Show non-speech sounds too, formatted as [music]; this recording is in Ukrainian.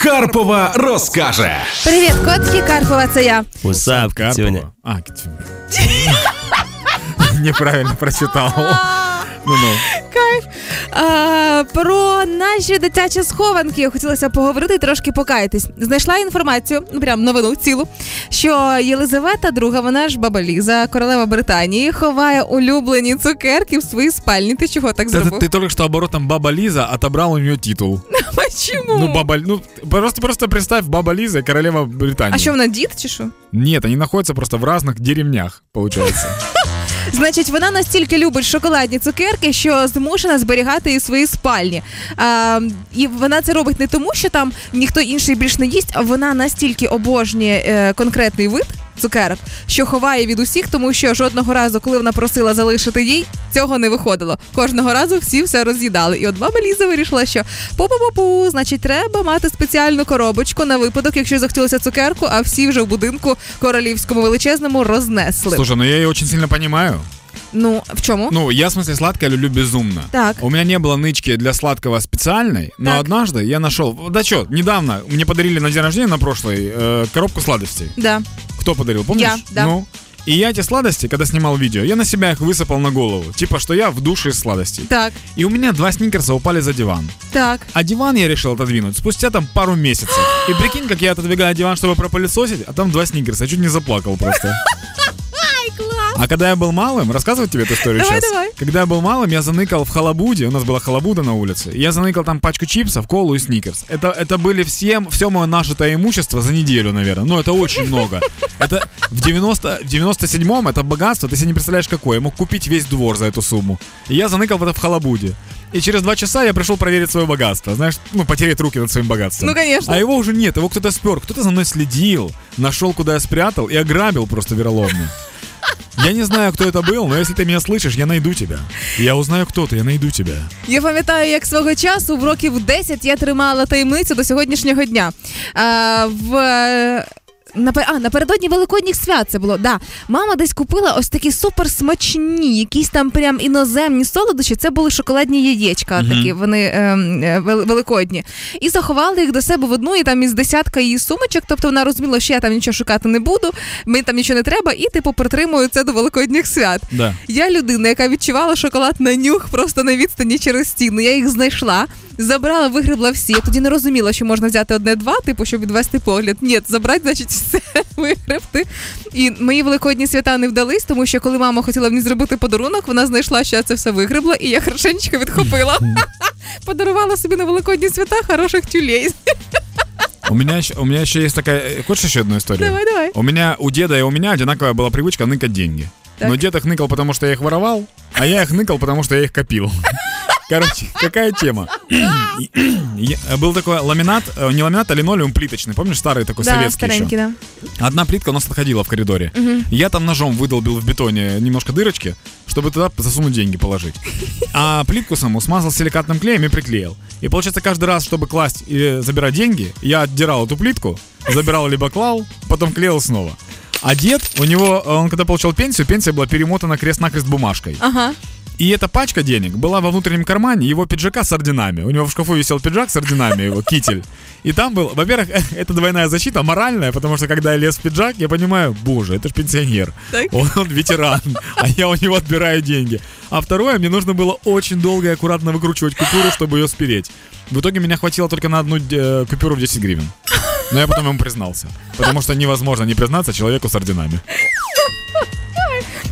Карпова розкаже. Привіт, котки Карпова, це я. Усап, Карпова. А, [laughs] Неправильно прочитал. Ну-ну. Кайф. А, про наші дитячі схованки хотілося поговорити і трошки покаятись. Знайшла інформацію, ну прям новину цілу, що Єлизавета II, вона ж баба Ліза, королева Британії, ховає улюблені цукерки в своїй спальні. Ти чого так Ты, зробив? ты только что оборотом Баба Лиза отобрал у нее титул. [laughs] Чому? Ну, баба, ну, просто, просто представь, Баба Лиза и королева Британии. А що вона дід чи що? Нет, они находятся просто в разных деревнях, получается. [laughs] Значить, вона настільки любить шоколадні цукерки, що змушена зберігати її в своїй спальні. А, і вона це робить не тому, що там ніхто інший більш не їсть, а вона настільки обожнює е, конкретний вид цукерок, що ховає від усіх, тому що жодного разу, коли вона просила залишити їй, цього не виходило. Кожного разу всі все роз'їдали. І от баба Ліза вирішила, що пу-пу-пу-пу, значить, треба мати спеціальну коробочку на випадок, якщо захотілося цукерку, а всі вже в будинку королівському величезному рознесли. Слушай, ну я ее очень сильно понимаю. Ну, в чому? Ну, я, в смысле, сладкое люблю безумно. Так. У меня не было нычки для сладкого специальной, но Так. однажды я нашел... Да что, недавно мне подарили на день рождения на прошлый э, коробку сладостей. Да. Кто подарил, помнишь? Я, да. Ну, и я эти сладости, когда снимал видео, я на себя их высыпал на голову. Типа, что я в душе из сладостей. Так, И у меня два сникерса упали за диван. так. А диван я решил отодвинуть спустя там пару месяцев. И прикинь, как я отодвигаю диван, чтобы пропылесосить, а там два сникерса. Я чуть не заплакал просто. [laughs] А когда я был малым, рассказывать тебе эту историю Давай, сейчас? давай. Когда я был малым, я заныкал в халабуде, у нас была халабуда на улице, я заныкал там пачку чипсов, колу и сникерс. Это, это были всем, все мое нажитое имущество за неделю, наверное. Ну, это очень много. Это в, 90, в 97-м это богатство, ты себе не представляешь какое. Я мог купить весь двор за эту сумму. И я заныкал в это в халабуде. И через два часа я пришел проверить свое богатство. Знаешь, ну, потереть руки над своим богатством. Ну, конечно. А его уже нет, его кто-то спер, кто-то за мной следил, нашел, куда я спрятал и ограбил просто вероломно. Я не знаю, кто это был, но если ты меня слышишь, я найду тебя. Я узнаю, кто ты, я найду тебя. Я пам'ятаю, як свого часу в років 10 я тримала таємницю до сьогоднішнього дня. А, в... е, напе- А, напередодні великодніх свят це було. Да. Мама десь купила ось такі суперсмачні, якісь там прям іноземні солодощі. Це були шоколадні яєчка, такі вони ем, е, великодні. І заховали їх до себе в одну, і там із десятка її сумочок. Тобто вона розуміла, що я там нічого шукати не буду, мені там нічого не треба, і типу притримую це до великодніх свят. Да. Я людина, яка відчувала шоколад на нюх просто на відстані через стіну. Я їх знайшла, забрала, вигребла всі. Я тоді не розуміла, що можна взяти одне-два, типу, щоб відвести погляд. Ні, забрати, значить, все [laughs] вигребти. І мої великодні свята не вдались, тому що коли мама хотіла мені зробити подарунок, вона знайшла, що я це все вигребла, і я хорошенечко відхопила. [laughs] Подарувала собі на великодні свята хороших тюлей. У меня, еще, у меня еще есть такая... э, Хочешь еще одну историю? Давай, давай. У меня, у деда и у меня одинаковая была привычка ныкать деньги. Так. Но дед их ныкал, потому что я их воровал, а я их ныкал, потому что я их копил. Короче, какая тема? Я- Был такой ламинат, э, не ламинат, а линолеум плиточный. Помнишь, старый такой Да, советский еще? да. Одна плитка у нас отходила в коридоре. Я там ножом выдолбил в бетоне немножко дырочки, чтобы туда засунуть деньги положить. [laughs] А плитку саму смазал силикатным клеем и приклеил. И получается, каждый раз, чтобы класть и забирать деньги, я отдирал эту плитку, забирал либо клал, потом клеил снова. А дед, у него, он когда получал пенсию, пенсия была перемотана крест-накрест бумажкой. Ага. И эта пачка денег была во внутреннем кармане его пиджака с орденами. У него в шкафу висел пиджак с орденами, его китель. И там был, во-первых, [laughs] это двойная защита моральная, потому что когда я лез в пиджак, я понимаю, боже, это же пенсионер. Он, он ветеран, а я у него отбираю деньги. А второе, мне нужно было очень долго и аккуратно выкручивать купюру, чтобы ее спереть. В итоге меня хватило только на одну э, купюру в 10 гривен. Но я потом ему признался. Потому что невозможно не признаться человеку с орденами.